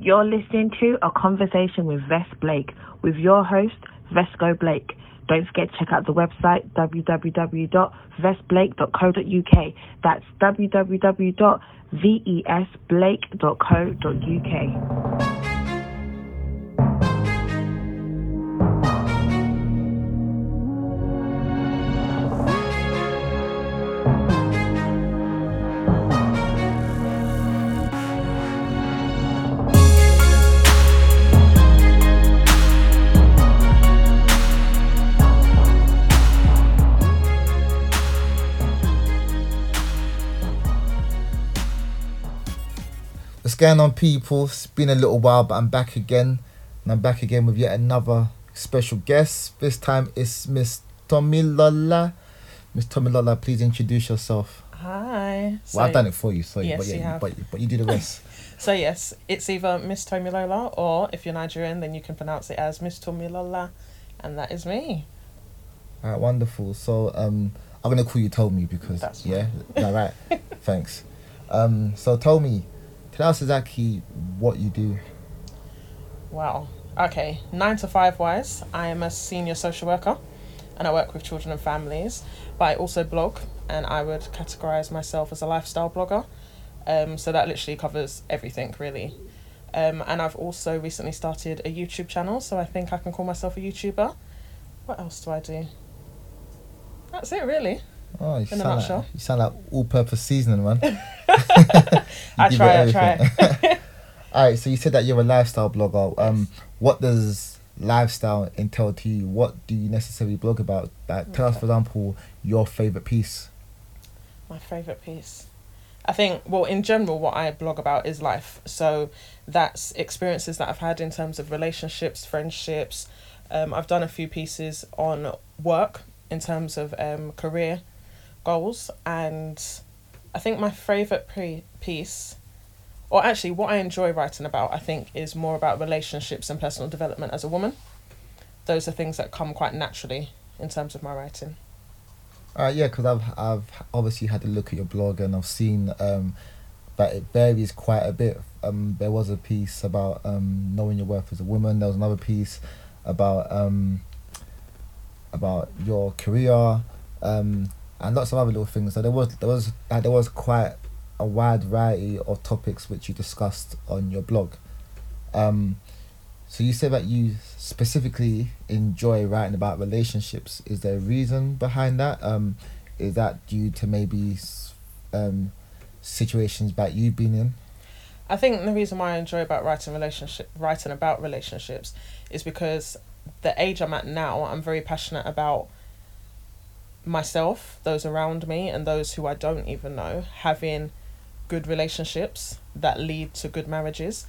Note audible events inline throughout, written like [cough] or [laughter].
You're listening to a conversation with Ves Blake with your host, Vesco Blake. Don't forget to check out the website www.vesblake.co.uk. That's www.vesblake.co.uk. going on, people? It's been a little while, but I'm back again. And I'm back again with yet another special guest. This time it's Miss Tomilola. Miss Tomilola, please introduce yourself. Hi. well, I've done it for you, sorry, Yes, but, yeah, you have. but, but you do the rest. [laughs] So yes, it's either Miss Tomilola or if you're Nigerian, then you can pronounce it as Miss Tomilola, and that is me. All right, wonderful. So um, I'm gonna call you Tomi because That's yeah, all right. [laughs] Thanks. Um, so Tomi, tell us exactly what you do. Wow. Okay. Nine to five wise, I am a senior social worker, and I work with children and families. But I also blog, and I would categorize myself as a lifestyle blogger. Um, so that literally covers everything really. Um, and I've also recently started a YouTube channel, so I think I can call myself a YouTuber. What else do I do? That's it, really. Oh, you In a sound nutshell. like you sound like all-purpose seasoning, man. [laughs] [laughs] I try, I try. [laughs] All right, so you said that you're a lifestyle blogger. Um, what does lifestyle entail to you? What do you necessarily blog about? Like, tell us, for example, your favorite piece. My favourite piece. I think, well, in general, what I blog about is life. So that's experiences that I've had in terms of relationships, friendships. Um, I've done a few pieces on work in terms of um, career goals. And I think my favourite pre- piece, or actually what I enjoy writing about, I think is more about relationships and personal development as a woman. Those are things that come quite naturally in terms of my writing. Uh, yeah, because I've I've obviously had a look at your blog and I've seen um, that it varies quite a bit. Um, there was a piece about um, knowing your worth as a woman. There was another piece about um, about your career um, and lots of other little things. So there was there was uh, there was quite a wide variety of topics which you discussed on your blog. Um, so you said that you specifically enjoy writing about relationships. Is there a reason behind that? Um, is that due to maybe um, situations that you've been in? I think the reason why I enjoy about writing relationship writing about relationships is because the age I'm at now, I'm very passionate about myself, those around me, and those who I don't even know having good relationships that lead to good marriages.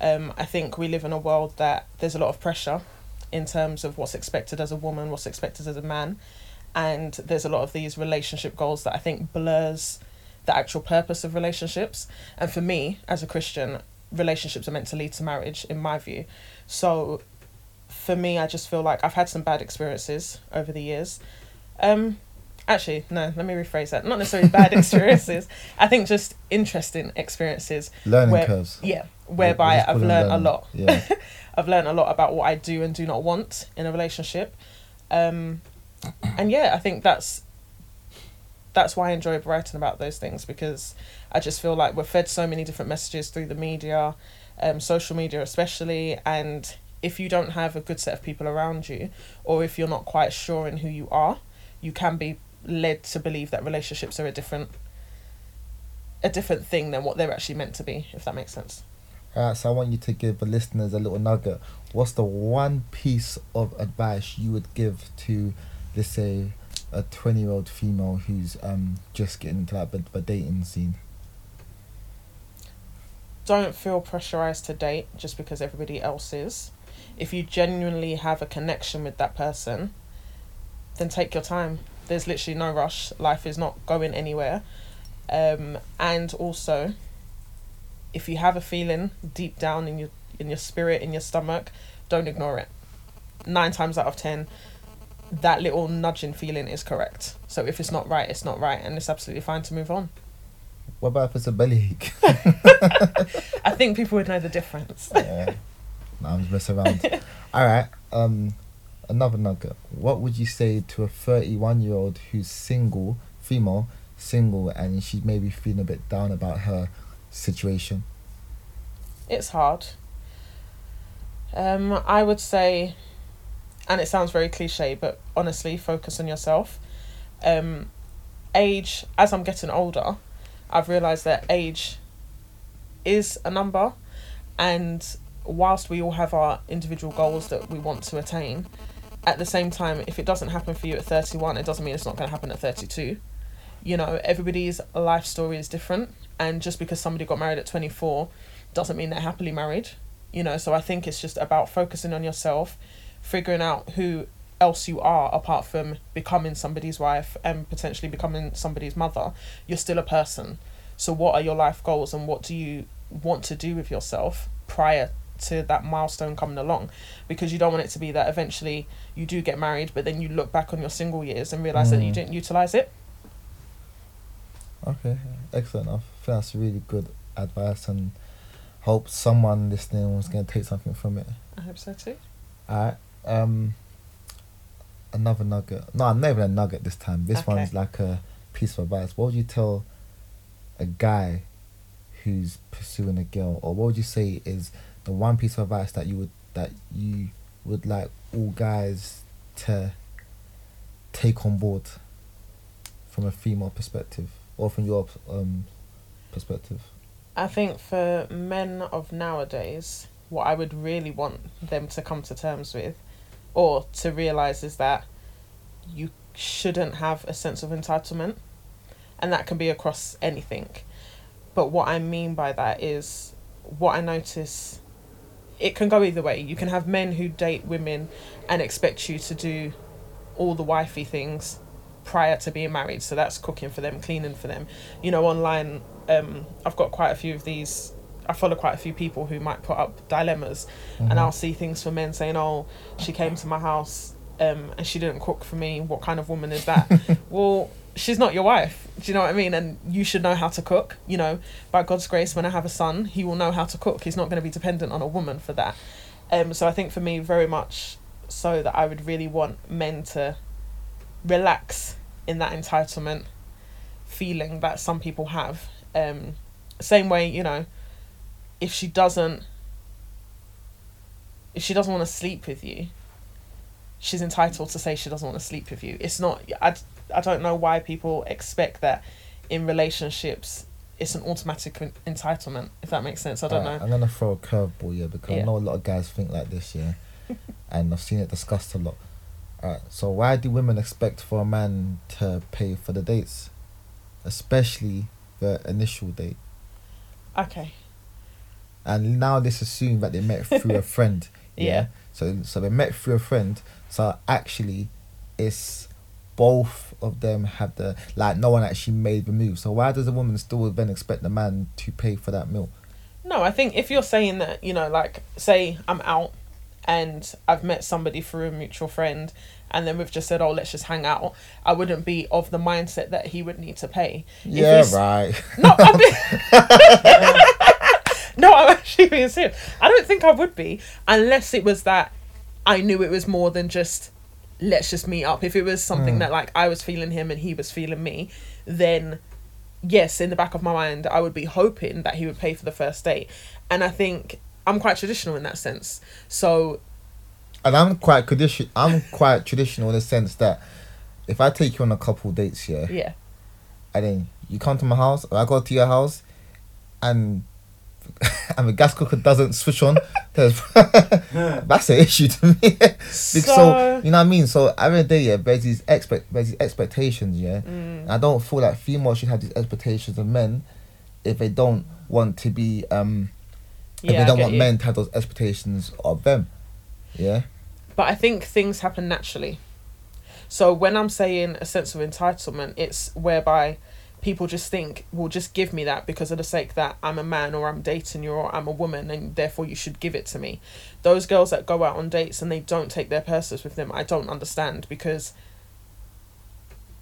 Um, I think we live in a world that there's a lot of pressure in terms of what's expected as a woman, what's expected as a man, and there's a lot of these relationship goals that I think blurs the actual purpose of relationships. And for me, as a Christian, relationships are meant to lead to marriage, in my view. So for me, I just feel like I've had some bad experiences over the years. Um, actually, no, let me rephrase that. Not necessarily bad [laughs] experiences. I think just interesting experiences. Learning Where- curves. Yeah, whereby we just call I've learned a lot. Yeah. [laughs] I've learned a lot about what I do and do not want in a relationship. Um, and yeah, I think that's that's why I enjoy writing about those things because I just feel like we're fed so many different messages through the media, um, social media especially, and if you don't have a good set of people around you, or if you're not quite sure in who you are, you can be led to believe that relationships are a different a different thing than what they're actually meant to be, if that makes sense. Alright, so I want you to give the listeners a little nugget. What's the one piece of advice you would give to, let's say, a twenty-year-old female who's um just getting into that the dating scene? don't feel pressurized to date just because everybody else is. If you genuinely have a connection with that person, then take your time. There's literally no rush. Life is not going anywhere. Um, and also, if you have a feeling deep down in your in your spirit, in your stomach, don't ignore it. Nine times out of ten, that little nudging feeling is correct. So if it's not right, it's not right, and it's absolutely fine to move on. What about if it's a bellyache? [laughs] [laughs] I think people would know the difference. yeah. No, I'm just messing around. [laughs] All right. Um, another nugget. What would you say to a 31 year old who's single, female, single, and she's maybe feeling a bit down about her situation? It's hard. Um, I would say, and it sounds very cliche, but honestly, focus on yourself. Um, age, as I'm getting older, I've realised that age is a number, and whilst we all have our individual goals that we want to attain, at the same time, if it doesn't happen for you at 31, it doesn't mean it's not going to happen at 32. You know, everybody's life story is different, and just because somebody got married at 24 doesn't mean they're happily married. You know, so I think it's just about focusing on yourself, figuring out who else you are apart from becoming somebody's wife and potentially becoming somebody's mother. You're still a person. So, what are your life goals and what do you want to do with yourself prior to that milestone coming along? Because you don't want it to be that eventually you do get married, but then you look back on your single years and realize that you Mm. didn't utilize it. Okay, excellent. I think that's really good advice and hope someone listening was going to take something from it. I hope so too. Alright. Um, another nugget. No, I'm not even a nugget this time. This Okay. one's like a piece of advice. What would you tell a guy who's pursuing a girl, or what would you say is the one piece of advice that you would that you would like all guys to take on board from a female perspective, or from your um perspective? I think for men of nowadays, what I would really want them to come to terms with or to realize is that you shouldn't have a sense of entitlement. And that can be across anything. But what I mean by that is what I notice it can go either way. You can have men who date women and expect you to do all the wifey things prior to being married. So that's cooking for them, cleaning for them. You know, online, um, I've got quite a few of these. I follow quite a few people who might put up dilemmas, and I'll see things for men saying, "Oh, she came to my house, um, and she didn't cook for me. What kind of woman is that?" [laughs] well, she's not your wife. Do you know what I mean? And you should know how to cook. You know, by God's grace, when I have a son, he will know how to cook. He's not going to be dependent on a woman for that. Um, so I think for me, very much so that I would really want men to relax in that entitlement feeling that some people have. Um, same way, you know, if she doesn't, if she doesn't want to sleep with you, she's entitled to say she doesn't want to sleep with you. It's not. I, I don't know why people expect that in relationships. It's an automatic entitlement. If that makes sense, I don't Alright, know. I'm gonna throw a curveball here because I know a lot of guys think like this, yeah, [laughs] and I've seen it discussed a lot. Alright, so why do women expect for a man to pay for the dates, especially the initial date? Okay. And now let's assume that they met through a [laughs] friend. Yeah? Yeah. So so they met through a friend. So actually, it's both of them have the like no one actually made the move. So why does a woman still then expect the man to pay for that meal? No, I think if you're saying that, you know, like say I'm out and I've met somebody through a mutual friend and then we've just said, Oh, let's just hang out, I wouldn't be of the mindset that he would need to pay. Yeah, right. No, I'm being [laughs] [laughs] No, I'm actually being serious. I don't think I would be unless it was that I knew it was more than just let's just meet up. If it was something Mm. that like I was feeling him and he was feeling me, then yes, in the back of my mind, I would be hoping that he would pay for the first date. And I think I'm quite traditional in that sense. So And I'm quite tradition. I'm quite traditional in the sense that if I take you on a couple dates, yeah, yeah, and then you come to my house or I go to your house, and [laughs] and the gas cooker doesn't switch on, [laughs] that's an issue to me. [laughs] Because so, So- you know what I mean. So every day, yeah, there's these expect there's these expectations, yeah. Mm. I don't feel like females should have these expectations of men if they don't want to be um if yeah, they don't want you. men to have those expectations of them. Yeah. But I think things happen naturally. So when I'm saying a sense of entitlement, it's whereby people just think, well, just give me that because of the sake that I'm a man or I'm dating you or I'm a woman and therefore you should give it to me. Those girls that go out on dates and they don't take their purses with them, I don't understand because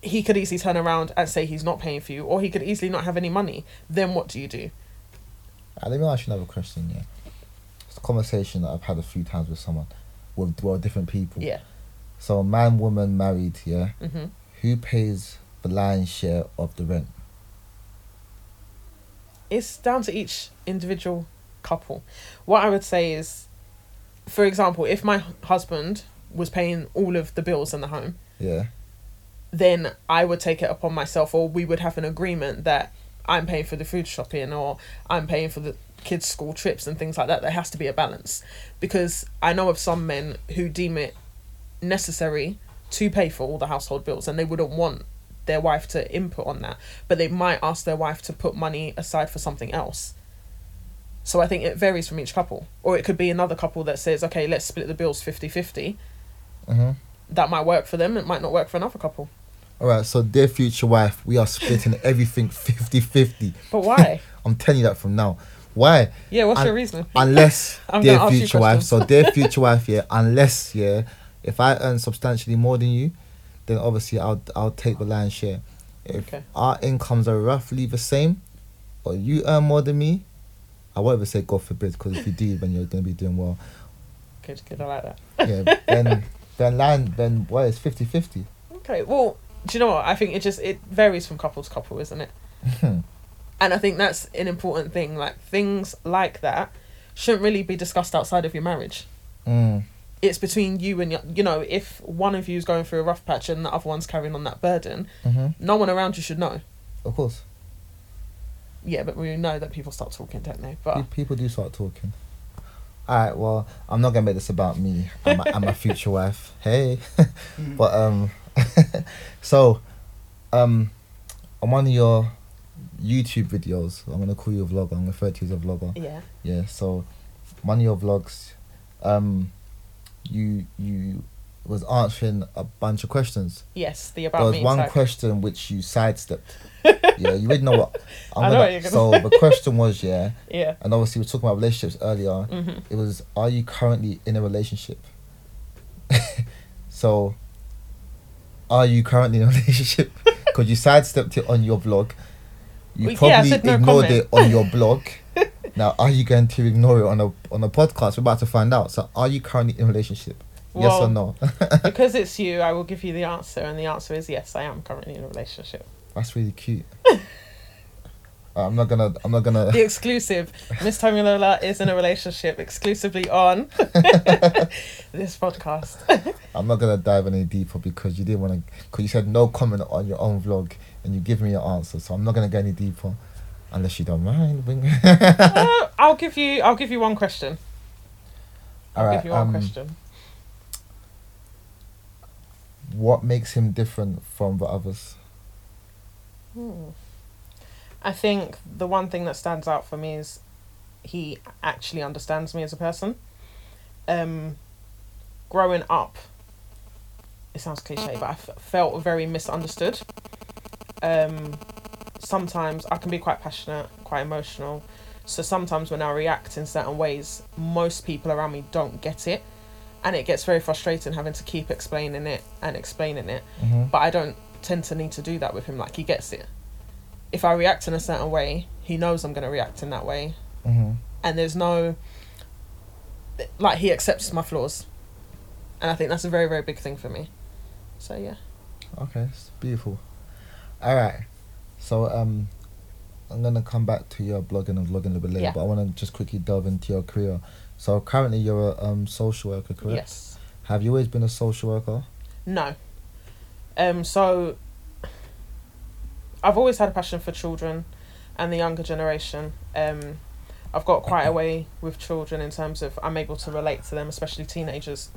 he could easily turn around and say he's not paying for you, or he could easily not have any money. Then what do you do? Uh, let me ask you another question. Yeah, it's a conversation that I've had a few times with someone, with well different people. Yeah. So a man, woman, married. Yeah. hmm Who pays the lion's share of the rent? It's down to each individual couple. What I would say is, for example, if my husband was paying all of the bills in the home, Yeah. then I would take it upon myself, or we would have an agreement that I'm paying for the food shopping, or I'm paying for the kids' school trips and things like that. There has to be a balance, because I know of some men who deem it necessary to pay for all the household bills, and they wouldn't want their wife to input on that, but they might ask their wife to put money aside for something else. So I think it varies from each couple. Or it could be another couple that says, okay, let's split the bills 50 50. Mhm. That might work for them, it might not work for another couple. All right. So dear future wife, we are splitting [laughs] everything 50-50. But why? [laughs] I'm telling you that from now. Why? yeah, what's your reason? unless [laughs] dear gonna ask you future wife so dear future wife yeah unless yeah if i earn substantially more than you then obviously i'll i'll take the lion's share if Okay. our incomes are roughly the same or you earn more than me i won't even say god forbid because if you do then you're going to be doing well Good, good, I like that. yeah then [laughs] then lion then what is 50 50 Okay, well, do you know what? I think it just it varies from couple to couple, isn't it? [laughs] and I think that's an important thing. Like things like that shouldn't really be discussed outside of your marriage. mm, It's between you and your, you know, if one of you is going through a rough patch and the other one's carrying on that burden, hmm no one around you should know. of course. Yeah, but we know that people start talking, don't they? But people do start talking. All right well i'm not gonna make this about me. I'm a, I'm a future [laughs] wife. Hey. [laughs] But um [laughs] so um on one of your youtube videos i'm gonna call you a vlogger. I'm gonna refer to you as a vlogger. Yeah, yeah so one of your vlogs um you you was answering a bunch of questions. Yes, the about there was me one tag. question which you sidestepped. [laughs] Yeah you already know what i'm I know gonna what you're so gonna the question was yeah [laughs] Yeah. and obviously we were talking about relationships earlier. Hmm it was are you currently in a relationship? [laughs] So are you currently in a relationship? Because you sidestepped it on your blog. You yeah, I probably no ignored comment. it on your blog now are you going to ignore it on a on a podcast we're about to find out so are you currently in a relationship yes or no [laughs] because it's you, I will give you the answer, and the answer is yes. I am currently in a relationship. that's really cute [laughs] i'm not gonna i'm not gonna The exclusive, Miss Tomilola is in a relationship exclusively on [laughs] this podcast. i'm not gonna dive any deeper because you didn't want to because you said no comment on your own vlog and you give me your answer so i'm not gonna go any deeper unless you don't mind [laughs] Uh, I'll give you. I'll give you one question. I'll All right. give you one Um, question. what makes him different from the others? Hmm. I think the one thing that stands out for me is he actually understands me as a person. Um, growing up, it sounds cliche, but I f- felt very misunderstood. Um, sometimes I can be quite passionate, quite emotional. So sometimes when I react in certain ways, most people around me don't get it. And it gets very frustrating having to keep explaining it and explaining it Mm-hmm. but I don't tend to need to do that with him. Like he gets it. If I react in a certain way, he knows I'm gonna react in that way, Mm-hmm. and there's no like he accepts my flaws, and I think that's a very very big thing for me. So yeah, Okay, it's beautiful. All right. So um, I'm gonna come back to your blogging and vlogging a little bit later, Yeah. but I want to just quickly delve into your career. So currently you're a um social worker, correct? yes, Have you always been a social worker? no. Um, so I've always had a passion for children and the younger generation. Um, I've got quite a way with children in terms of I'm able to relate to them, especially teenagers,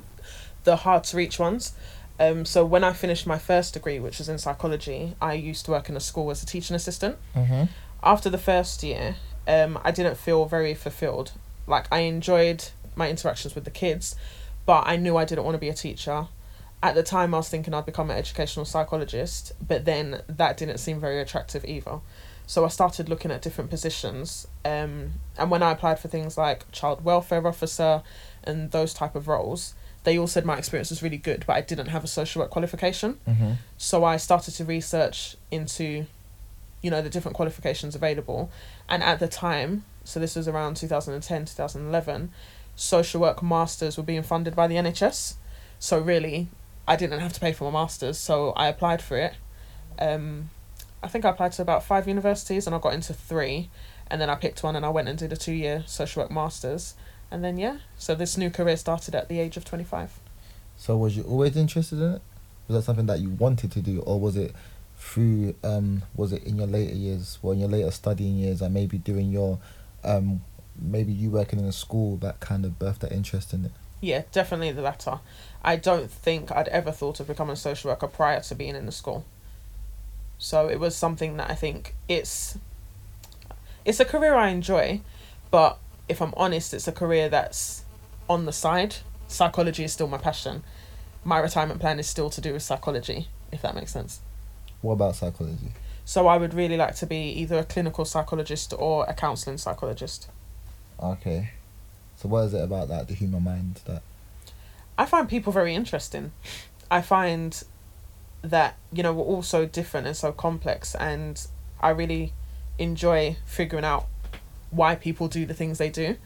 the hard to reach ones. Um, so when I finished my first degree, which was in psychology, I used to work in a school as a teaching assistant. Mm-hmm. After the first year, um, I didn't feel very fulfilled. Like I enjoyed my interactions with the kids, but I knew I didn't want to be a teacher. At the time, I was thinking I'd become an educational psychologist, but then that didn't seem very attractive either. So I started looking at different positions, um, and when I applied for things like child welfare officer and those type of roles, they all said my experience was really good, but I didn't have a social work qualification. Mm-hmm. So I started to research into, you know, the different qualifications available. And at the time, so this was around 2010, 2011, social work masters were being funded by the NHS. So really, I didn't have to pay for my masters, so I applied for it. Um, I think I applied to about five universities and I got into three. And then I picked one and I went and did a two year social work masters. And then, yeah, so this new career started at the age of 25. So was you always interested in it? Was that something that you wanted to do, or was it through? Um, was it in your later years, or in your later studying years, and maybe doing your, um, maybe you working in a school that kind of birthed that interest in it? Yeah, definitely the latter. I don't think I'd ever thought of becoming a social worker prior to being in the school. So it was something that I think it's it's a career I enjoy, but if I'm honest, it's a career that's on the side. Psychology is still my passion. My retirement plan is still to do with psychology, if that makes sense. What about psychology? So I would really like to be either a clinical psychologist or a counselling psychologist. Okay. So what is it about that the human mind that? I find people very interesting. I find that, you know, we're all so different and so complex and I really enjoy figuring out why people do the things they do.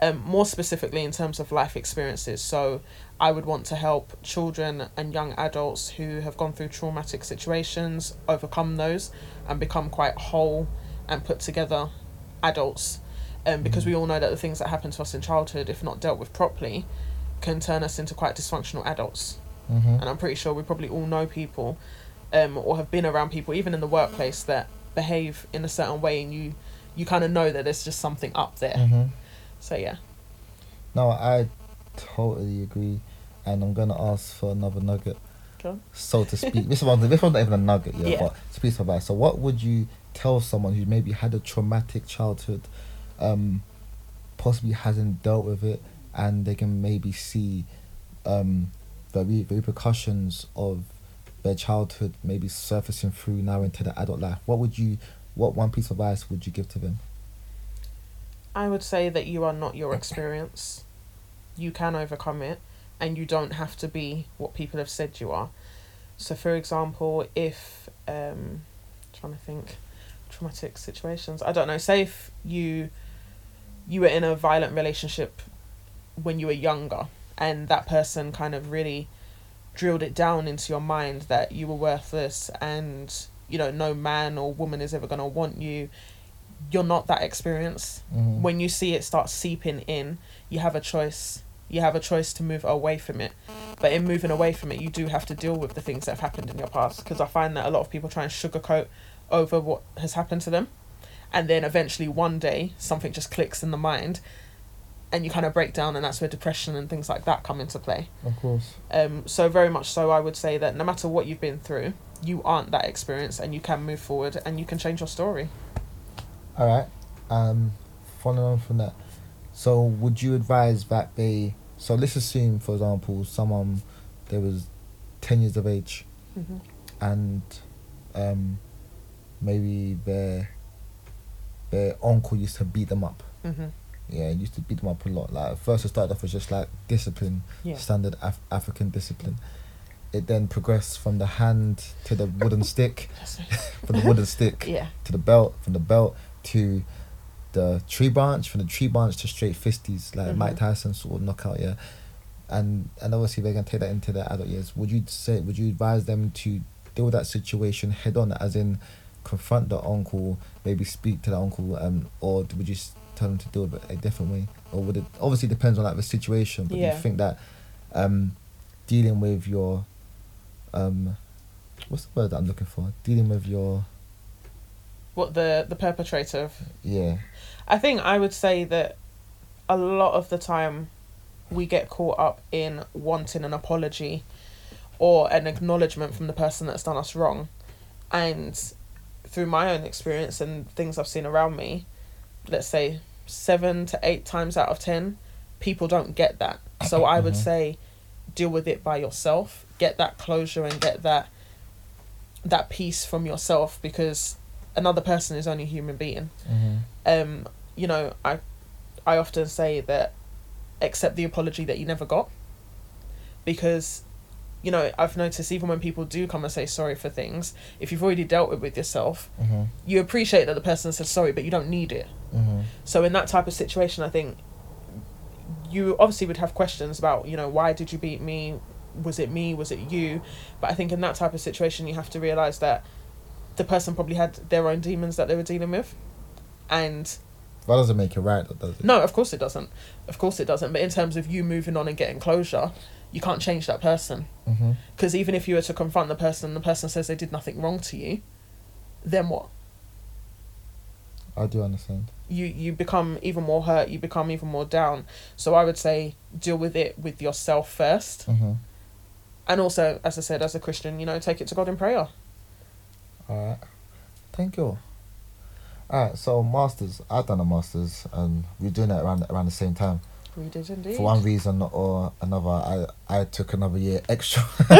Um, more specifically in terms of life experiences. So I would want to help children and young adults who have gone through traumatic situations overcome those and become quite whole and put together adults. Um, because we all know that the things that happen to us in childhood, if not dealt with properly, can turn us into quite dysfunctional adults. Mm-hmm. And I'm pretty sure we probably all know people um, or have been around people, even in the workplace, that behave in a certain way and you, you kind of know that there's just something up there. Mm-hmm. So, yeah. No, I totally agree, and I'm gonna ask for another nugget, Go so to speak. this one, this one's not even a nugget, yeah, Yeah. but to of advice. So, what would you tell someone who maybe had a traumatic childhood, um, possibly hasn't dealt with it, and they can maybe see, um, the, re- the repercussions of their childhood maybe surfacing through now into the adult life? What would you, what one piece of advice would you give to them? I would say that you are not your experience. You can overcome it, and you don't have to be what people have said you are. So, for example, if um, trying to think, traumatic situations. I don't know. Say if you you were in a violent relationship when you were younger, and that person kind of really drilled it down into your mind that you were worthless, and you know no man or woman is ever gonna want you. You're not that experience Mhm. when you see it start seeping in, you have a choice. You have a choice to move away from it. But in moving away from it, you do have to deal with the things that have happened in your past. Because I find that a lot of people try and sugarcoat over what has happened to them. And then eventually, one day, something just clicks in the mind and you kind of break down, and that's where depression and things like that come into play. Of course. Um, so, very much so, I would say that no matter what you've been through, you aren't that experience and you can move forward and you can change your story. All right. Um, following on from that, so would you advise that they? So let's assume, for example, someone there was ten years of age, Mm-hmm. and um, maybe their their uncle used to beat them up. Mm-hmm. Yeah, it used to beat them up a lot. Like at first, it started off as just like discipline, Yeah. standard Af- African discipline. It then progressed from the hand to the wooden stick, [laughs] [laughs] from the wooden stick yeah. to the belt, from the belt to the tree branch, from the tree branch to straight fisties, like Mhm. Mike Tyson sort of knockout, yeah. And and obviously they're gonna take that into their adult years. Would you say would you advise them to deal with that situation head on, as in confront the uncle, maybe speak to the uncle, um, or would you tell them to do it a different way, or would it obviously depends on like the situation, but do you think that um, dealing with your um, what's the word that I'm looking for? Dealing with your What the the perpetrator of yeah. I think I would say that a lot of the time we get caught up in wanting an apology or an acknowledgement from the person that's done us wrong. And through my own experience and things I've seen around me, let's say seven to eight times out of ten, people don't get that. So I would Mhm. say deal with it by yourself. Get that closure and get that that peace from yourself because another person is only a human being Mm-hmm. um, you know, I, I often say that accept the apology that you never got. because you know i've noticed even when people do come and say sorry for things if you've already dealt with with yourself Mm-hmm. you appreciate that the person said sorry but you don't need it Mm-hmm. so in that type of situation i think you obviously would have questions about you know why did you beat me was it me was it you but i think in that type of situation you have to realize that the person probably had their own demons that they were dealing with and That doesn't make it right, does it? no of course it doesn't of course it doesn't but in terms of you moving on and getting closure you can't change that person Mm-hmm. because even if you were to confront the person and the person says they did nothing wrong to you then what I do understand. you you become even more hurt you become even more down so i would say deal with it with yourself first Mm-hmm. and also as i said as a christian you know take it to god in prayer All right. Thank you. All right. So masters, I've done a masters, and we're doing it around around the same time. We did indeed For one reason or another, I I took another year extra. [laughs]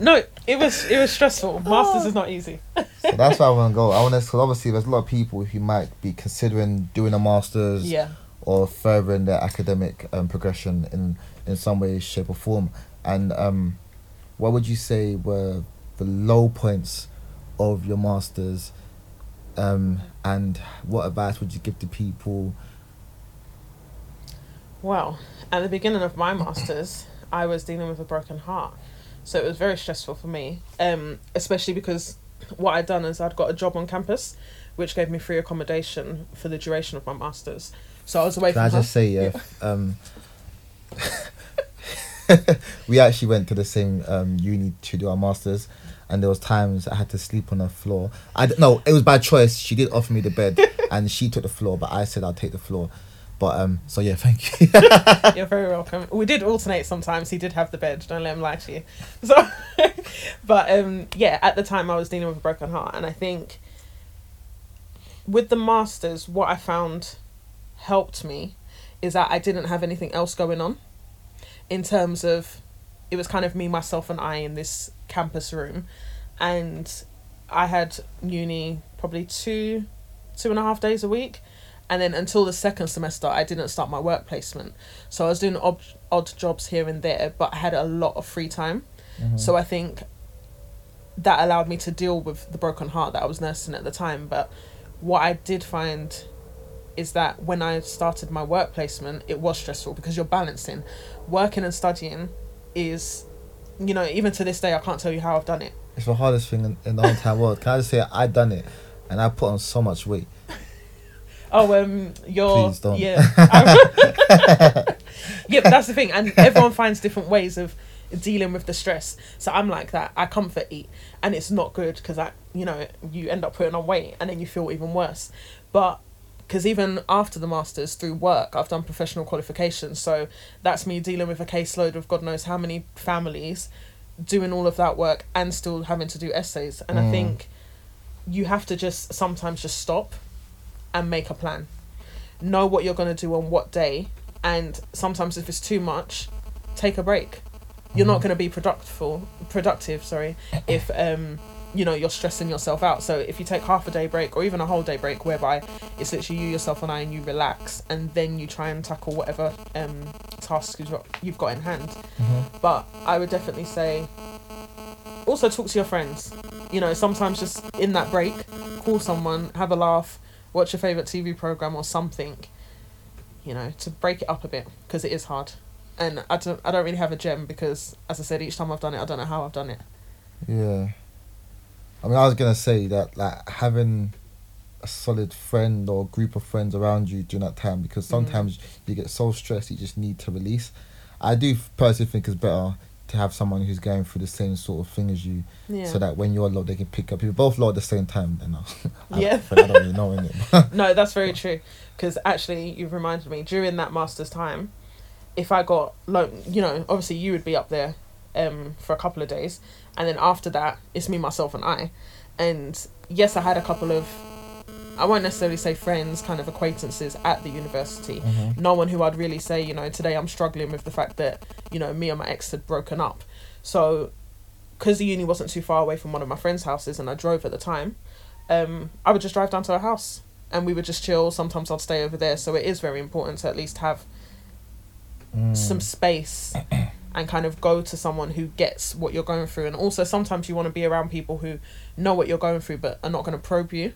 no it was it was stressful masters is not easy so that's why I want to go. I want to, because obviously there's a lot of people who might be considering doing a masters yeah or furthering their academic um, progression in in some way, shape, or form. And um, what would you say were the low points of your masters? Um, and what advice would you give to people? Well at the beginning of my masters i was dealing with a broken heart so it was very stressful for me um especially because what i'd done is i'd got a job on campus which gave me free accommodation for the duration of my masters so i was away Can from I her. just say, yeah, um, [laughs] we actually went to the same um, uni to do our masters, and there was times I had to sleep on the floor. I d- no, it was by choice. She did offer me the bed, [laughs] and she took the floor, but I said I'll take the floor. But um, so yeah, thank you. [laughs] [laughs] You're very welcome. We did alternate sometimes. He did have the bed. Don't let him lie to you. [laughs] So, but um, yeah, at the time I was dealing with a broken heart, and I think with the masters, what I found helped me is that I didn't have anything else going on. In terms of, it was kind of me, myself, and I in this campus room, and I had uni probably two, two and a half days a week and then until the second semester i didn't start my work placement. So i was doing odd, odd jobs here and there but i had a lot of free time. Mm-hmm. So i think that allowed me to deal with the broken heart that i was nursing at the time. But what i did find is that when i started my work placement it was stressful because you're balancing. Working and studying is you know even to this day i can't tell you how i've done it. It's the hardest thing in, in the whole entire world. Can I just say i've done it, and I put on so much weight. Oh, um, you're Please don't. yeah. I- yeah, but that's the thing, and everyone finds different ways of dealing with the stress. So I'm like that. I comfort eat, and it's not good because I, you know, you end up putting on weight, and then you feel even worse. But because even after the masters through work, I've done professional qualifications, so that's me dealing with a caseload of God knows how many families, doing all of that work and still having to do essays. And I Mm. think you have to just sometimes just stop and make a plan. Know what you're going to do on what day. And sometimes if it's too much, take a break. You're not Mhm. going to be productive, productive, sorry, if um you know you're stressing yourself out. So if you take half a day break or even a whole day break whereby it's literally you yourself and I and you relax and then you try and tackle whatever um tasks you've got- you've got in hand. Mm-hmm. But I would definitely say also talk to your friends. You know, sometimes just in that break, call someone, have a laugh, watch your favorite TV program or something. You know, to break it up a bit because it is hard. And I don't, I don't really have a gem because, as I said, each time I've done it, I don't know how I've done it. Yeah. I mean, I was gonna say that like having a solid friend or group of friends around you during that time because mm-hmm. sometimes you get so stressed you just need to release. I do personally think it's better to have someone who's going through the same sort of thing as you, Yeah. so that when you're low, they can pick up. If you both low at the same time, then [laughs] I, I, Yeah. I don't really know it. [laughs] [laughs] no, that's very true. Because actually, you've reminded me during that master's time, if I got low, you know, obviously you would be up there, um, for a couple of days, and then after that, it's me, myself, and I, and yes, I had a couple of, I won't necessarily say friends, kind of acquaintances at the university. Mhm. No one who I'd really say, you know, today I'm struggling with the fact that you know me and my ex had broken up, so. Because the uni wasn't too far away from one of my friends' houses, and I drove at the time, um, I would just drive down to her house and we would just chill. Sometimes I'd stay over there. So it is very important to at least have Mm. some space [clears throat] and kind of go to someone who gets what you're going through and also sometimes you want to be around people who know what you're going through but are not going to probe you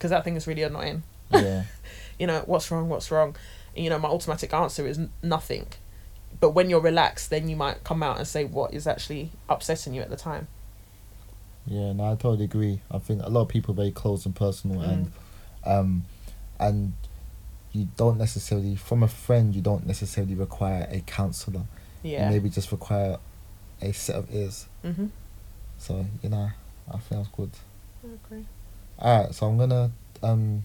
because that thing is really annoying yeah. [laughs] you know what's wrong what's wrong and, you know my automatic answer is nothing but when you're relaxed then you might come out and say what is actually upsetting you at the time Yeah, no, I totally agree. I think a lot of people are very close and personal, and um, and you don't necessarily from a friend you don't necessarily require a counselor. yeah You maybe just require a set of ears. mm-hmm. So you know, I think that's good. I agree. All right, so I'm gonna um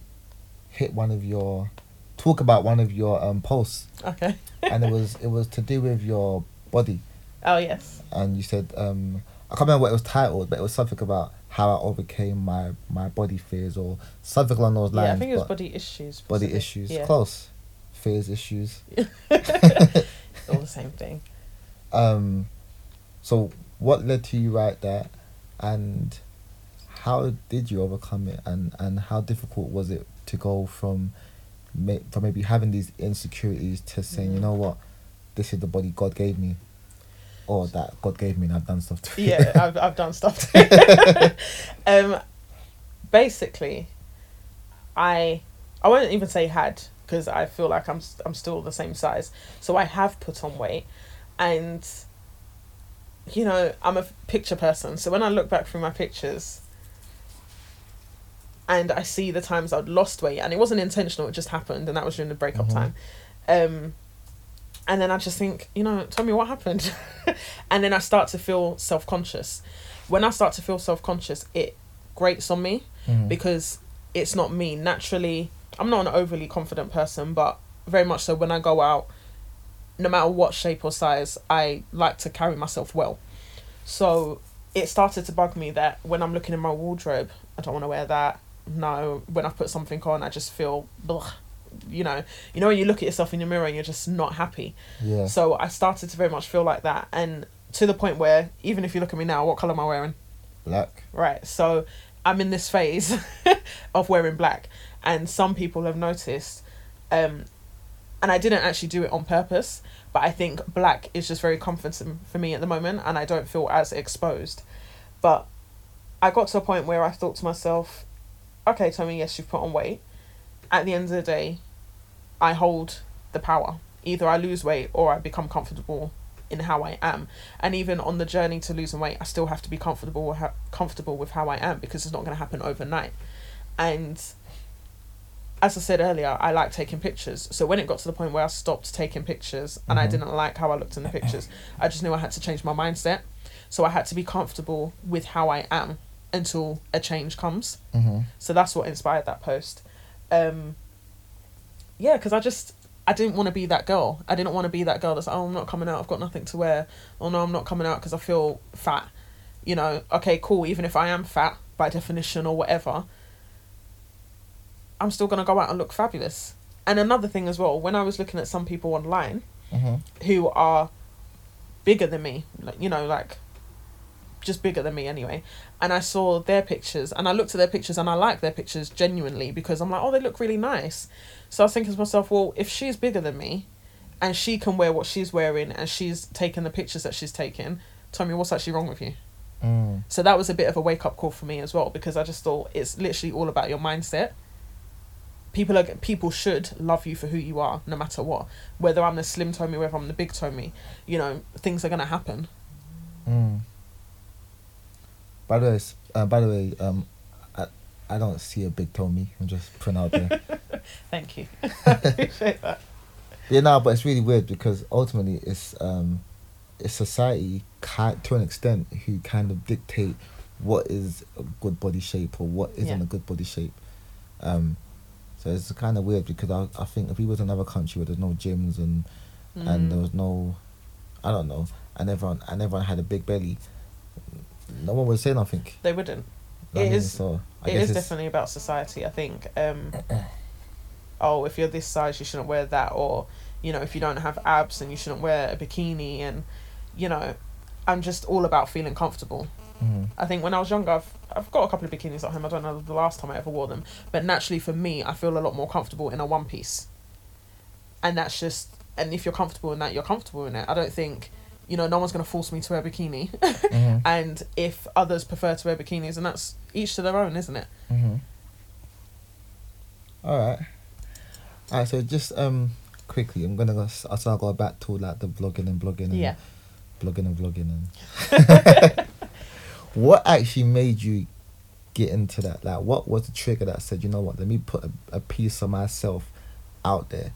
hit one of your talk about one of your um posts, okay. And it was it was to do with your body, oh yes. And you said um I can't remember what it was titled, but it was something about how I overcame my my body fears or something along those lines. yeah i think it was body issues body issues, yeah. close, fears issues. [laughs] [laughs] all the same thing. Um, so what led to you write that, and how did you overcome it, and and how difficult was it to go from, ma- from maybe having these insecurities to saying, you Mhm. know what, this is the body God gave me, or that God gave me and I've done stuff to it. yeah, I've I've done stuff. Too. [laughs] um, basically, I I won't even say had because I feel like I'm I'm still the same size. So I have put on weight, and you know I'm a picture person. So when I look back through my pictures. And I see the times I'd lost weight, and it wasn't intentional; it just happened, and that was during the breakup Mhm. time. Um, and then I just think, you know, tell me what happened. [laughs] and then I start to feel self conscious. When I start to feel self conscious, it grates on me Mhm. because it's not me. Naturally, I'm not an overly confident person, but very much so when I go out, no matter what shape or size, I like to carry myself well. So it started to bug me that when I'm looking in my wardrobe, I don't want to wear that. No, when I put something on, I just feel, you know, you know when you look at yourself in the mirror and you're just not happy. yeah. So I started to very much feel like that, and to the point where even if you look at me now, what color am I wearing? Black. Right. So I'm in this phase [laughs] of wearing black, and some people have noticed, um, and I didn't actually do it on purpose, but I think black is just very comforting for me at the moment, and I don't feel as exposed. But I got to a point where I thought to myself, okay, Tomi, yes, you've put on weight. At the end of the day, I hold the power. Either I lose weight or I become comfortable in how I am. And even on the journey to losing weight, I still have to be comfortable with how, comfortable with how I am because it's not going to happen overnight. And as I said earlier, I like taking pictures. So when it got to the point where I stopped taking pictures and I Mhm. didn't like how I looked in the pictures, I just knew I had to change my mindset. So I had to be comfortable with how I am until a change comes. Mm-hmm. So that's what inspired that post. Um, yeah, because I just I didn't want to be that girl. I didn't want to be that girl that's oh I'm not coming out. I've got nothing to wear. Oh no, I'm not coming out because I feel fat. You know, okay, cool. Even if I am fat by definition or whatever, I'm still gonna go out and look fabulous. And another thing as well, when I was looking at some people online Mm-hmm. who are bigger than me, like you know, like just bigger than me anyway. And I saw their pictures and I looked at their pictures and I like their pictures genuinely because I'm like, oh, they look really nice. So I was thinking to myself, well, if she's bigger than me and she can wear what she's wearing and she's taken the pictures that she's taken, Tomi, what's actually wrong with you. Mm. So that was a bit of a wake up call for me as well because I just thought it's literally all about your mindset. People are people should love you for who you are, no matter what. Whether I'm the slim Tomi, whether I'm the big Tomi, you know, things are gonna happen. Mm. By the way, uh, by the way, um, I, I don't see a big Tomi. I'm just putting out there. [laughs] Thank you. I [laughs] [laughs] appreciate that. yeah, no, but it's really weird because ultimately it's um, it's society to an extent who kind of dictate what is a good body shape or what isn't Yeah. a good body shape. Um, so it's kind of weird because I I think if we was in another country where there's no gyms and and there Mm. was no, I don't know, and everyone and everyone had a big belly, no one would say nothing. They wouldn't. I It mean, is- So I It is definitely about society. I think. Um, oh, if you're this size, you shouldn't wear that, or you know, if you don't have abs, then you shouldn't wear a bikini, and you know, I'm just all about feeling comfortable. Mhm. I think when I was younger, I've, I've got a couple of bikinis at home. I don't know the last time I ever wore them, but naturally for me, I feel a lot more comfortable in a one piece, and that's just and if you're comfortable in that, you're comfortable in it. I don't think, you know, no one's gonna force me to wear a bikini. [laughs] Mhm. and if others prefer to wear bikinis, and that's each to their own, isn't it? Mm-hmm. All right. All right. So just um quickly, I'm gonna go. So I'll go back to like the vlogging and blogging. And Yeah. Blogging and vlogging and. [laughs] [laughs] what actually made you get into that? Like, what was the trigger that said, you know what? Let me put a, a piece of myself out there.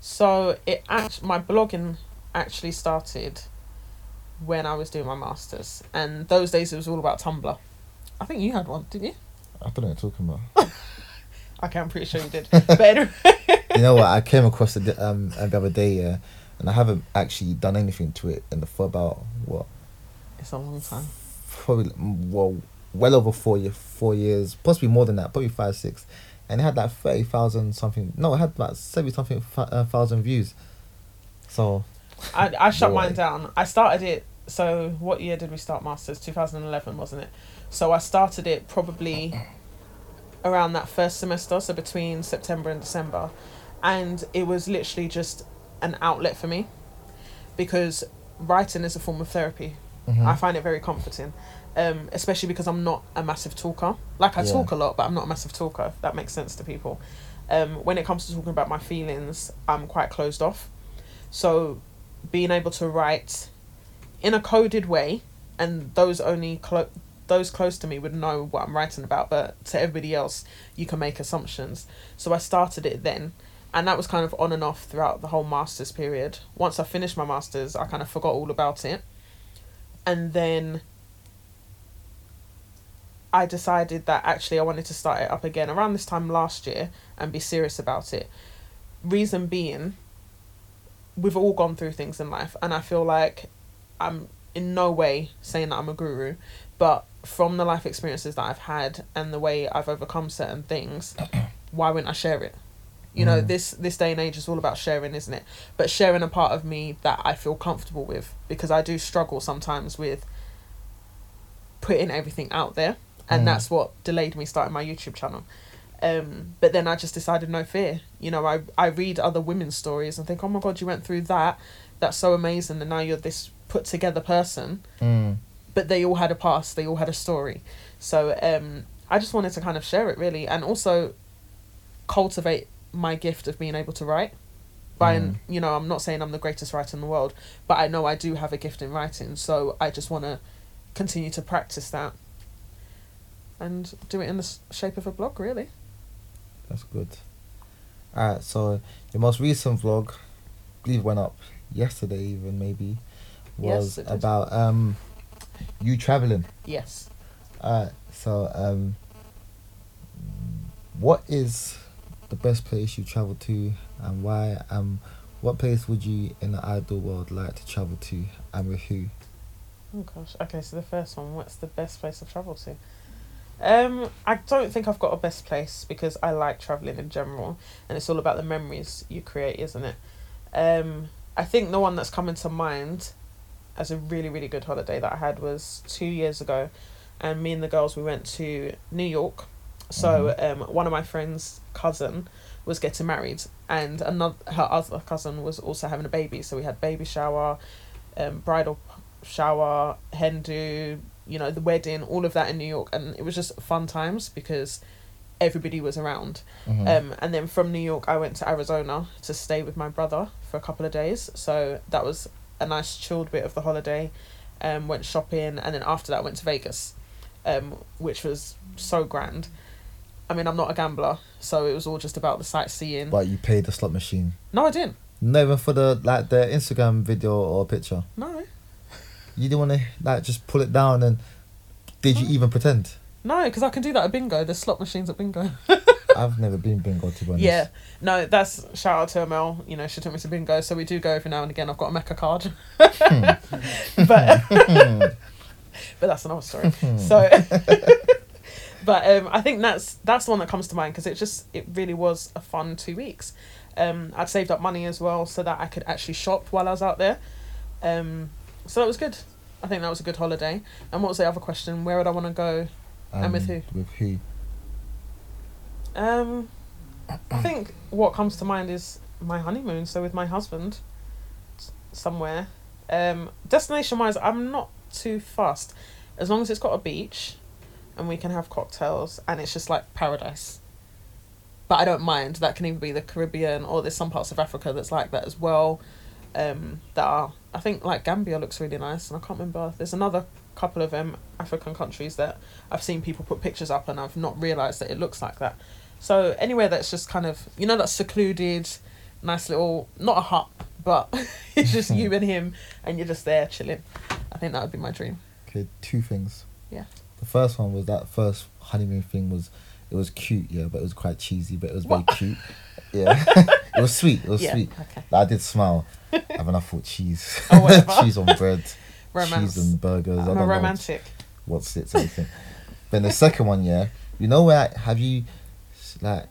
So it act my blogging actually started when I was doing my masters, and those days it was all about Tumblr. I think you had one, didn't you? I don't know what you're talking about. [laughs] Okay, I'm pretty sure you did. [laughs] But anyway, you know what? I came across it the, um the other day, yeah, and I haven't actually done anything to it in the for about what it's a long time. probably well well over four year four years, possibly more than that, probably five six, and it had like thirty thousand something. No, it had about seventy something th- uh, thousand views. So I I shut mine down. I started it. So what year did we start masters? Two thousand and eleven, wasn't it? So I started it probably around that first semester, so between September and December, and it was literally just an outlet for me, because writing is a form of therapy. mhm. I find it very comforting, um, especially because I'm not a massive talker. Like I Yeah. talk a lot, but I'm not a massive talker. If that makes sense to people. Um, when it comes to talking about my feelings, I'm quite closed off. So, being able to write in a coded way, and those only clo- those close to me would know what I'm writing about, but to everybody else, you can make assumptions. So I started it then, and that was kind of on and off throughout the whole masters period. Once I finished my masters, I kind of forgot all about it, and then I decided that actually I wanted to start it up again around this time last year and be serious about it. Reason being, we've all gone through things in life, and I feel like I'm in no way saying that I'm a guru, but from the life experiences that I've had and the way I've overcome certain things, [clears throat] why wouldn't I share it? You know, Mm. this this day and age is all about sharing, isn't it? But sharing a part of me that I feel comfortable with because I do struggle sometimes with putting everything out there, and Mm. that's what delayed me starting my YouTube channel. Um, but then I just decided no fear. You know, I I read other women's stories and think, oh my god, you went through that. That's so amazing, and now you're this put together person. Mm. But they all had a past. They all had a story. So um, I just wanted to kind of share it really, and also cultivate my gift of being able to write. By Mm. you know, I'm not saying I'm the greatest writer in the world, but I know I do have a gift in writing. So I just want to continue to practice that and do it in the shape of a blog, really. That's good. Alright, so your most recent vlog, I believe went up yesterday even maybe, was did. about um you traveling. Yes. Alright, so um what is the best place you traveled to and why? Um what place would you in the ideal world like to travel to and with who? Oh gosh. Okay, so the first one, what's the best place to travel to? Um, I don't think I've got a best place because I like travelling in general and it's all about the memories you create, isn't it? Um, I think the one that's coming to mind as a really, really good holiday that I had was two years ago and me and the girls we went to New York. So um one of my friends' cousin was getting married and another her other cousin was also having a baby. So we had baby shower, um bridal shower, hen do, you know, the wedding, all of that in New York, and it was just fun times because everybody was around. Mhm. Um, and then from New York, I went to Arizona to stay with my brother for a couple of days. So that was a nice chilled bit of the holiday. Um, went shopping, and then after that, went to Vegas, um, which was so grand. I mean, I'm not a gambler, so it was all just about the sightseeing. but you paid the slot machine. no, I didn't. Not even for the like the Instagram video or picture. No, You didn't want to like just pull it down and did you even pretend? no, because I can do that at bingo. There's slot machines at bingo. [laughs] I've never been bingo to be honest. Yeah, no, that's shout out to Mel. You know, she took me to bingo, so we do go every now and again. I've got a Mecca card, [laughs] but [laughs] but that's another story. so, but um, I think that's that's the one that comes to mind because it just it really was a fun two weeks. Um, I'd saved up money as well so that I could actually shop while I was out there. Um, so that was good. I think that was a good holiday. And what was the other question? Where would I want to go? And with who? With who? Um, I think what comes to mind is my honeymoon, so with my husband, somewhere. Um, destination wise, I'm not too fussed, as long as it's got a beach, and we can have cocktails, and it's just like paradise. But I don't mind. That can either be the Caribbean or there's some parts of Africa that's like that as well. Um, that are I think like Gambia looks really nice, and I can't remember. There's another couple of um African countries that I've seen people put pictures up, and I've not realised that it looks like that. So anywhere that's just kind of you know that's secluded, nice little not a hut, but [laughs] it's just you and him, and you're just there chilling. I think that would be my dream. Okay, two things. Yeah. The first one was that first honeymoon thing was it was cute, yeah, but it was quite cheesy, but it was very cute. [laughs] Yeah. [laughs] it was sweet. It was yeah. sweet. Okay. Like, I did smile. and then I thought cheese. Oh, [laughs] cheese on bread. Romance. Cheese and burgers. I I'm don't a know romantic. what's it, everything. then the second one, yeah. You know where have you like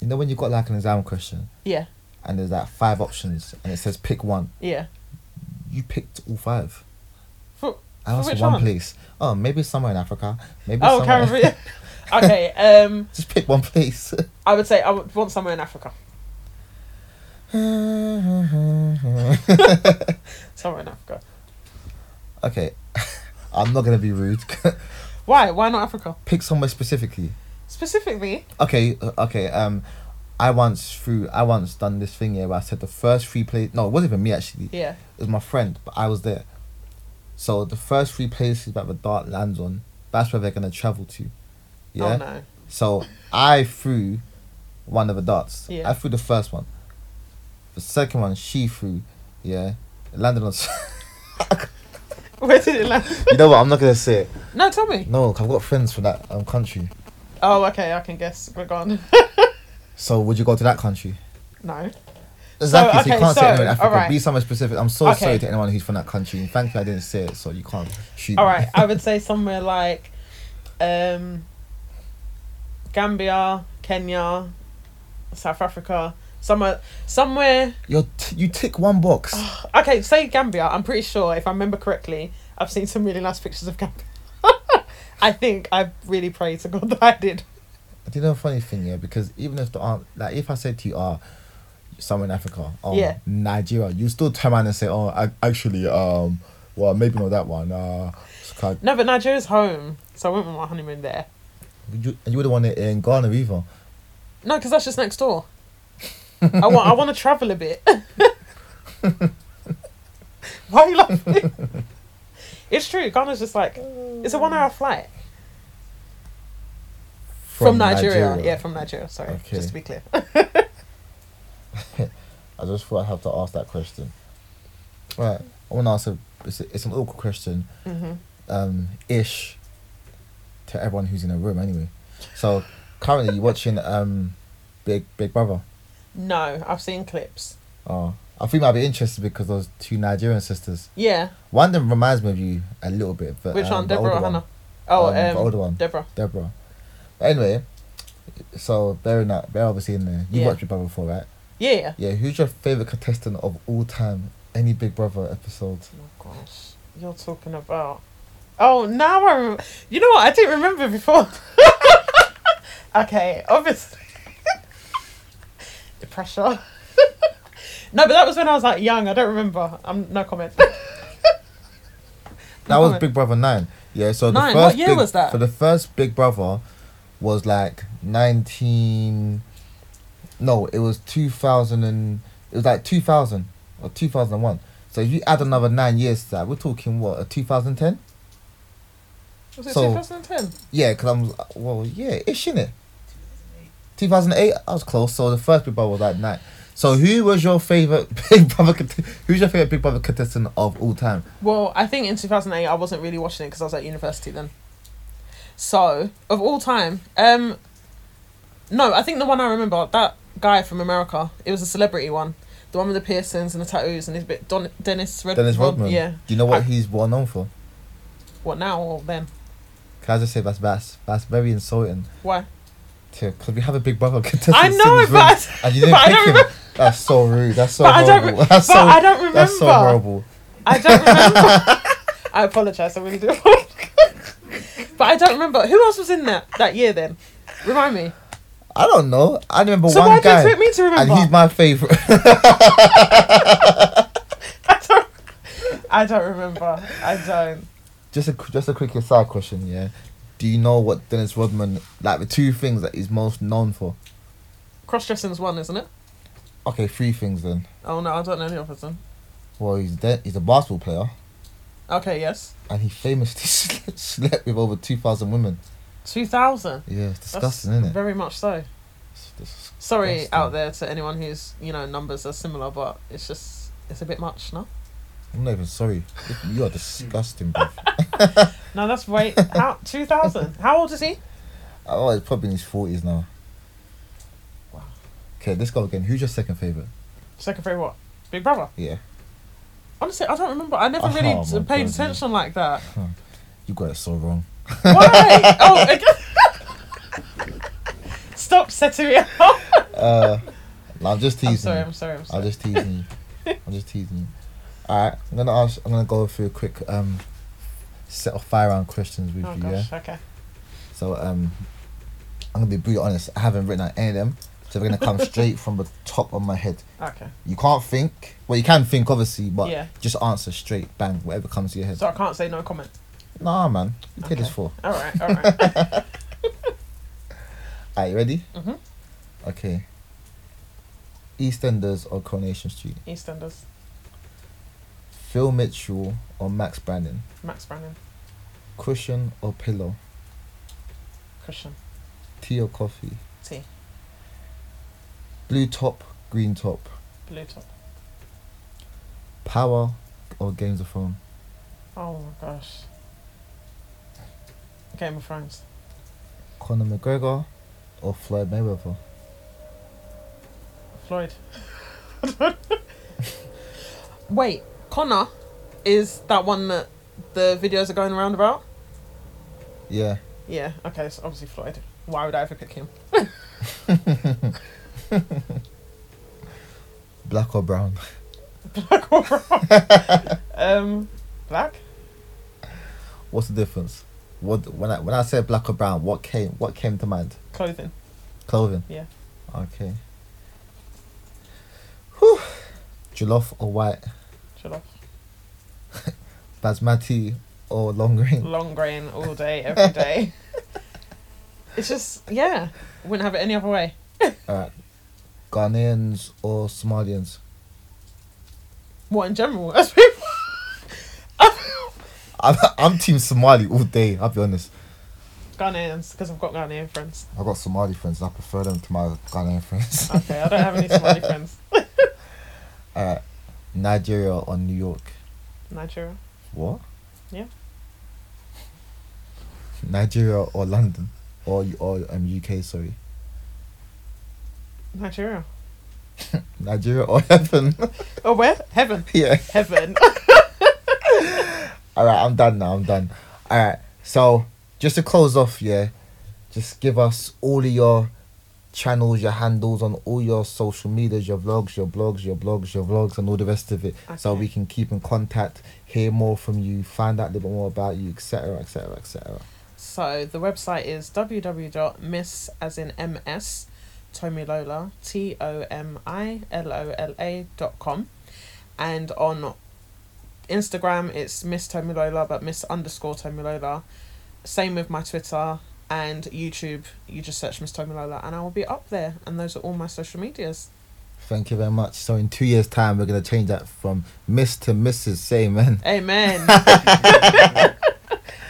you know when you got like an exam question Yeah. and there's like five options and it says pick one. Yeah. You picked all five. For, I For asked which one, one? place. Oh, maybe somewhere in Africa. Maybe oh, somewhere. [laughs] Okay. Um, [laughs] Just pick one place. I would say I would want somewhere in Africa. [laughs] Somewhere in Africa. okay, [laughs] I'm not gonna be rude. Why? Why not Africa? pick somewhere specifically. Specifically. Okay, uh, okay. Um, I once through. I once done this thing here where I said the first three places. No, it wasn't even me actually. Yeah. It was my friend, but I was there. So the first three places that the dart lands on, that's where they're gonna travel to. Yeah. Oh no. So I threw one of the darts. Yeah. I threw the first one. The second one she threw. Yeah. It landed on. [laughs] Where did it land? [laughs] you know what? I'm not gonna say it. No, tell me. No, I've got friends from that um, country. Oh, okay. I can guess. We're gone. [laughs] So would you go to that country? no. Exactly. So, okay, you can't say so, anywhere in Africa. alright. Be somewhere specific. I'm so Okay. sorry to anyone who's from that country. And thankfully, I didn't say it, so you can't shoot. All right. I would say somewhere like, um, Gambia, Kenya, South Africa. Somewhere. Somewhere. You're t- you tick one box. [sighs] Okay. Say Gambia. I'm pretty sure if I remember correctly, I've seen some really nice pictures of Gambia. [laughs] I think I really pray to God [laughs] that I did. Do you know a funny thing, yeah? Because even if the aunt, like, if I said to you, "Ah, somewhere in Africa," or Yeah. Nigeria, you still turn around and say, "Oh, I, actually, um, well, maybe not that one." Uh, No, but Nigeria's home, so I went with my honeymoon there. You you would have wanted it in Ghana either. No, because that's just next door. I want I want to travel a bit. [laughs] Why are you laughing? it's true. Ghana's just like it's a one hour flight from, Nigeria. Yeah, from Nigeria. Sorry, Okay. just to be clear. [laughs] I just thought I'd have to ask that question. Right, I want to ask a. It's, a, it's an awkward question. hmm um, ish to everyone who's in a room anyway. So currently you're watching um, Big Big Brother. No, I've seen clips. Oh, I think you might be interested because those two Nigerian sisters. Yeah, One of them reminds me of you a little bit. But, which um, one, Deborah or one. Hannah? Oh, Um, the um, older one. Deborah. Deborah. But anyway, so they're in that. They're obviously in there. You Yeah. watched Big Brother before, right? Yeah. yeah. Yeah. Who's your favorite contestant of all time? Any Big Brother episode? Oh gosh, you're talking about. Oh, now I remember. You know what? I didn't remember before. [laughs] okay, obviously. [laughs] the pressure. [laughs] no, but that was when I was like young. I don't remember. I'm no comment. That was comment. Big Brother nine. Yeah, so the Nine? first What year big, was that? For the first Big Brother was like nineteen. No, it was two thousand and it was like two thousand or two thousand and one. So if you add another nine years to that, we're talking what a two thousand ten. Was it So- 2010? Yeah, cause I'm well, yeah, ish in it. Two thousand eight, I was close. So the first Big Brother was that night. So who was your favorite [laughs] Big Brother? cont- Who's your favorite Big Brother contestant of all time? Well, I think in 2008 I wasn't really watching it because I was at university then. So, of all time, um, no, I think the one I remember, that guy from America, it was a celebrity one. The one with the piercings and the tattoos and his bit, Don, Dennis Red- Dennis Rod- Rodman. Yeah. Do you know what I- he's well known for? What now or then? Can I just say that's that's that's very insulting. Why? because we have a big brother [laughs] contestant. I know, but I- and you [laughs] didn't but I pick don't him. remember- That's so rude. That's so But I don't horrible. re- that's but so, I don't remember. That's so horrible. I don't [laughs] remember. I apologize. I really do. but I don't remember who else was in that that year. Then, remind me. I don't know. I remember So one why do you guy, expect me to remember? and he's my favorite. I don't. I don't remember. I don't. Just a just a quick aside question, yeah. Do you know what Dennis Rodman like the two things that he's most known for? Cross dressing's one, isn't it? Okay, three things then. Oh no, I don't know the others then. Well, he's de- he's a basketball player, Okay, yes. and he famously [laughs] slept- with over two thousand women. Two thousand. Yeah, it's disgusting, isn't it? Very much so. Sorry out there to anyone who's you know numbers are similar, but it's just it's a bit much, no? I'm not even sorry. You are disgusting, bro. [laughs] No, that's wait. How two thousand? How old is he? Oh, he's probably in his forties now. Wow. Okay, let's go again. Who's your second favorite? Second favorite what? Big Brother. Yeah, Honestly, I don't remember. I never [laughs] Oh, really God, paid yeah. attention like that. [laughs] you got it so wrong. Why? oh, again. Stop setting me up. Uh, no, I'm just teasing. I'm sorry. I'm sorry. I'm I'm just teasing you. I'm just teasing you. Alright, I'm gonna ask. I'm gonna go through a quick um set of fire round questions with Oh you. Yeah. Okay. So um, I'm gonna be brutally honest. I haven't written out any of them, so they're gonna come [laughs] straight from the top of my head. Okay. You can't think. Well, you can think obviously, but Yeah. just answer straight, bang, whatever comes to your head. So I can't say no comment. Nah, man. You take this for. All right. All right. [laughs] Alright, you ready? Mhm. Okay. EastEnders or Coronation Street? EastEnders. Phil Mitchell or Max Branning? Max Branning. Cushion or pillow? Cushion. Tea or coffee? Tea. Blue top, green top. Blue top. Power or Games of Thrones? Oh my gosh. Game of Thrones. Conor McGregor or Floyd Mayweather? Floyd. [laughs] Wait, Conor is that one that the videos are going around about? Yeah. Yeah, okay, so obviously Floyd. Why would I ever pick him? [laughs] Black or brown? [laughs] Black or brown? [laughs] um, black? What's the difference? What when I when I said black or brown, what came what came to mind? Clothing. Clothing. Yeah. Okay. Whew. Jollof or white? Shut off. Basmati or long grain? Long grain all day, every [laughs] day. it's just, yeah. Wouldn't have it any other way. Alright. Ghanaians or Somalians? What in general? As [laughs] people. I'm, I'm team Somali all day, I'll be honest. Ghanaians, because I've got Ghanaian friends. I've got Somali friends I prefer them to my Ghanaian friends. Okay, I don't have any Somali [laughs] friends. Alright. Nigeria or New York? Nigeria. What? Yeah. Nigeria or London? Or or um UK, sorry. Nigeria. [laughs] Nigeria or heaven? Oh, where? Heaven. [laughs] yeah. Heaven. [laughs] All right, I'm done now. I'm done. All right. So just to close off, yeah, just give us all of your channels, your handles on all your social medias, your vlogs, your blogs, your blogs, your vlogs, and all the rest of it, so we can keep in contact, hear more from you, find out a little bit more about you, etc., etc., etc. So the website is www.miss as in ms Tomilola T O M I L O L A dot com, and on Instagram it's Miss Tomilola but Miss underscore Tomilola. Same with my Twitter and YouTube. You just search Miss Tomilola and I will be up there. And those are all my social medias. Thank you very much. So in two years' time, we're gonna change that from Miss to Mrs. Say, man. Amen. [laughs] [laughs]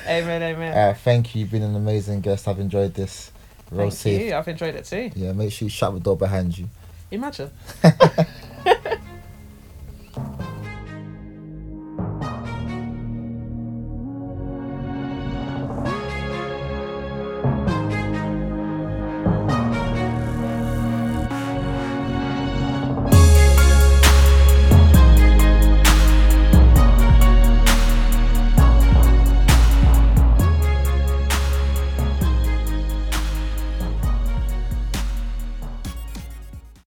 amen. Amen. Uh, thank you. You've been an amazing guest. I've enjoyed this. Roll Thank safe. you. I've enjoyed it too. Yeah, make sure you shut the door behind you. Imagine. [laughs]